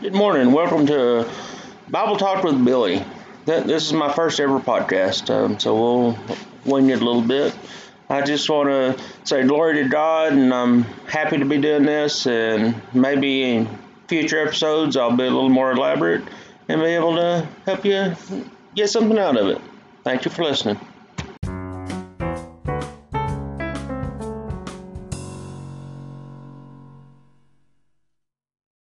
Good morning. Welcome to Bible Talk with Billy. This is my first ever podcast, um, so we'll wing it a little bit. I just want to say glory to God, and I'm happy to be doing this. And maybe in future episodes, I'll be a little more elaborate and be able to help you get something out of it. Thank you for listening.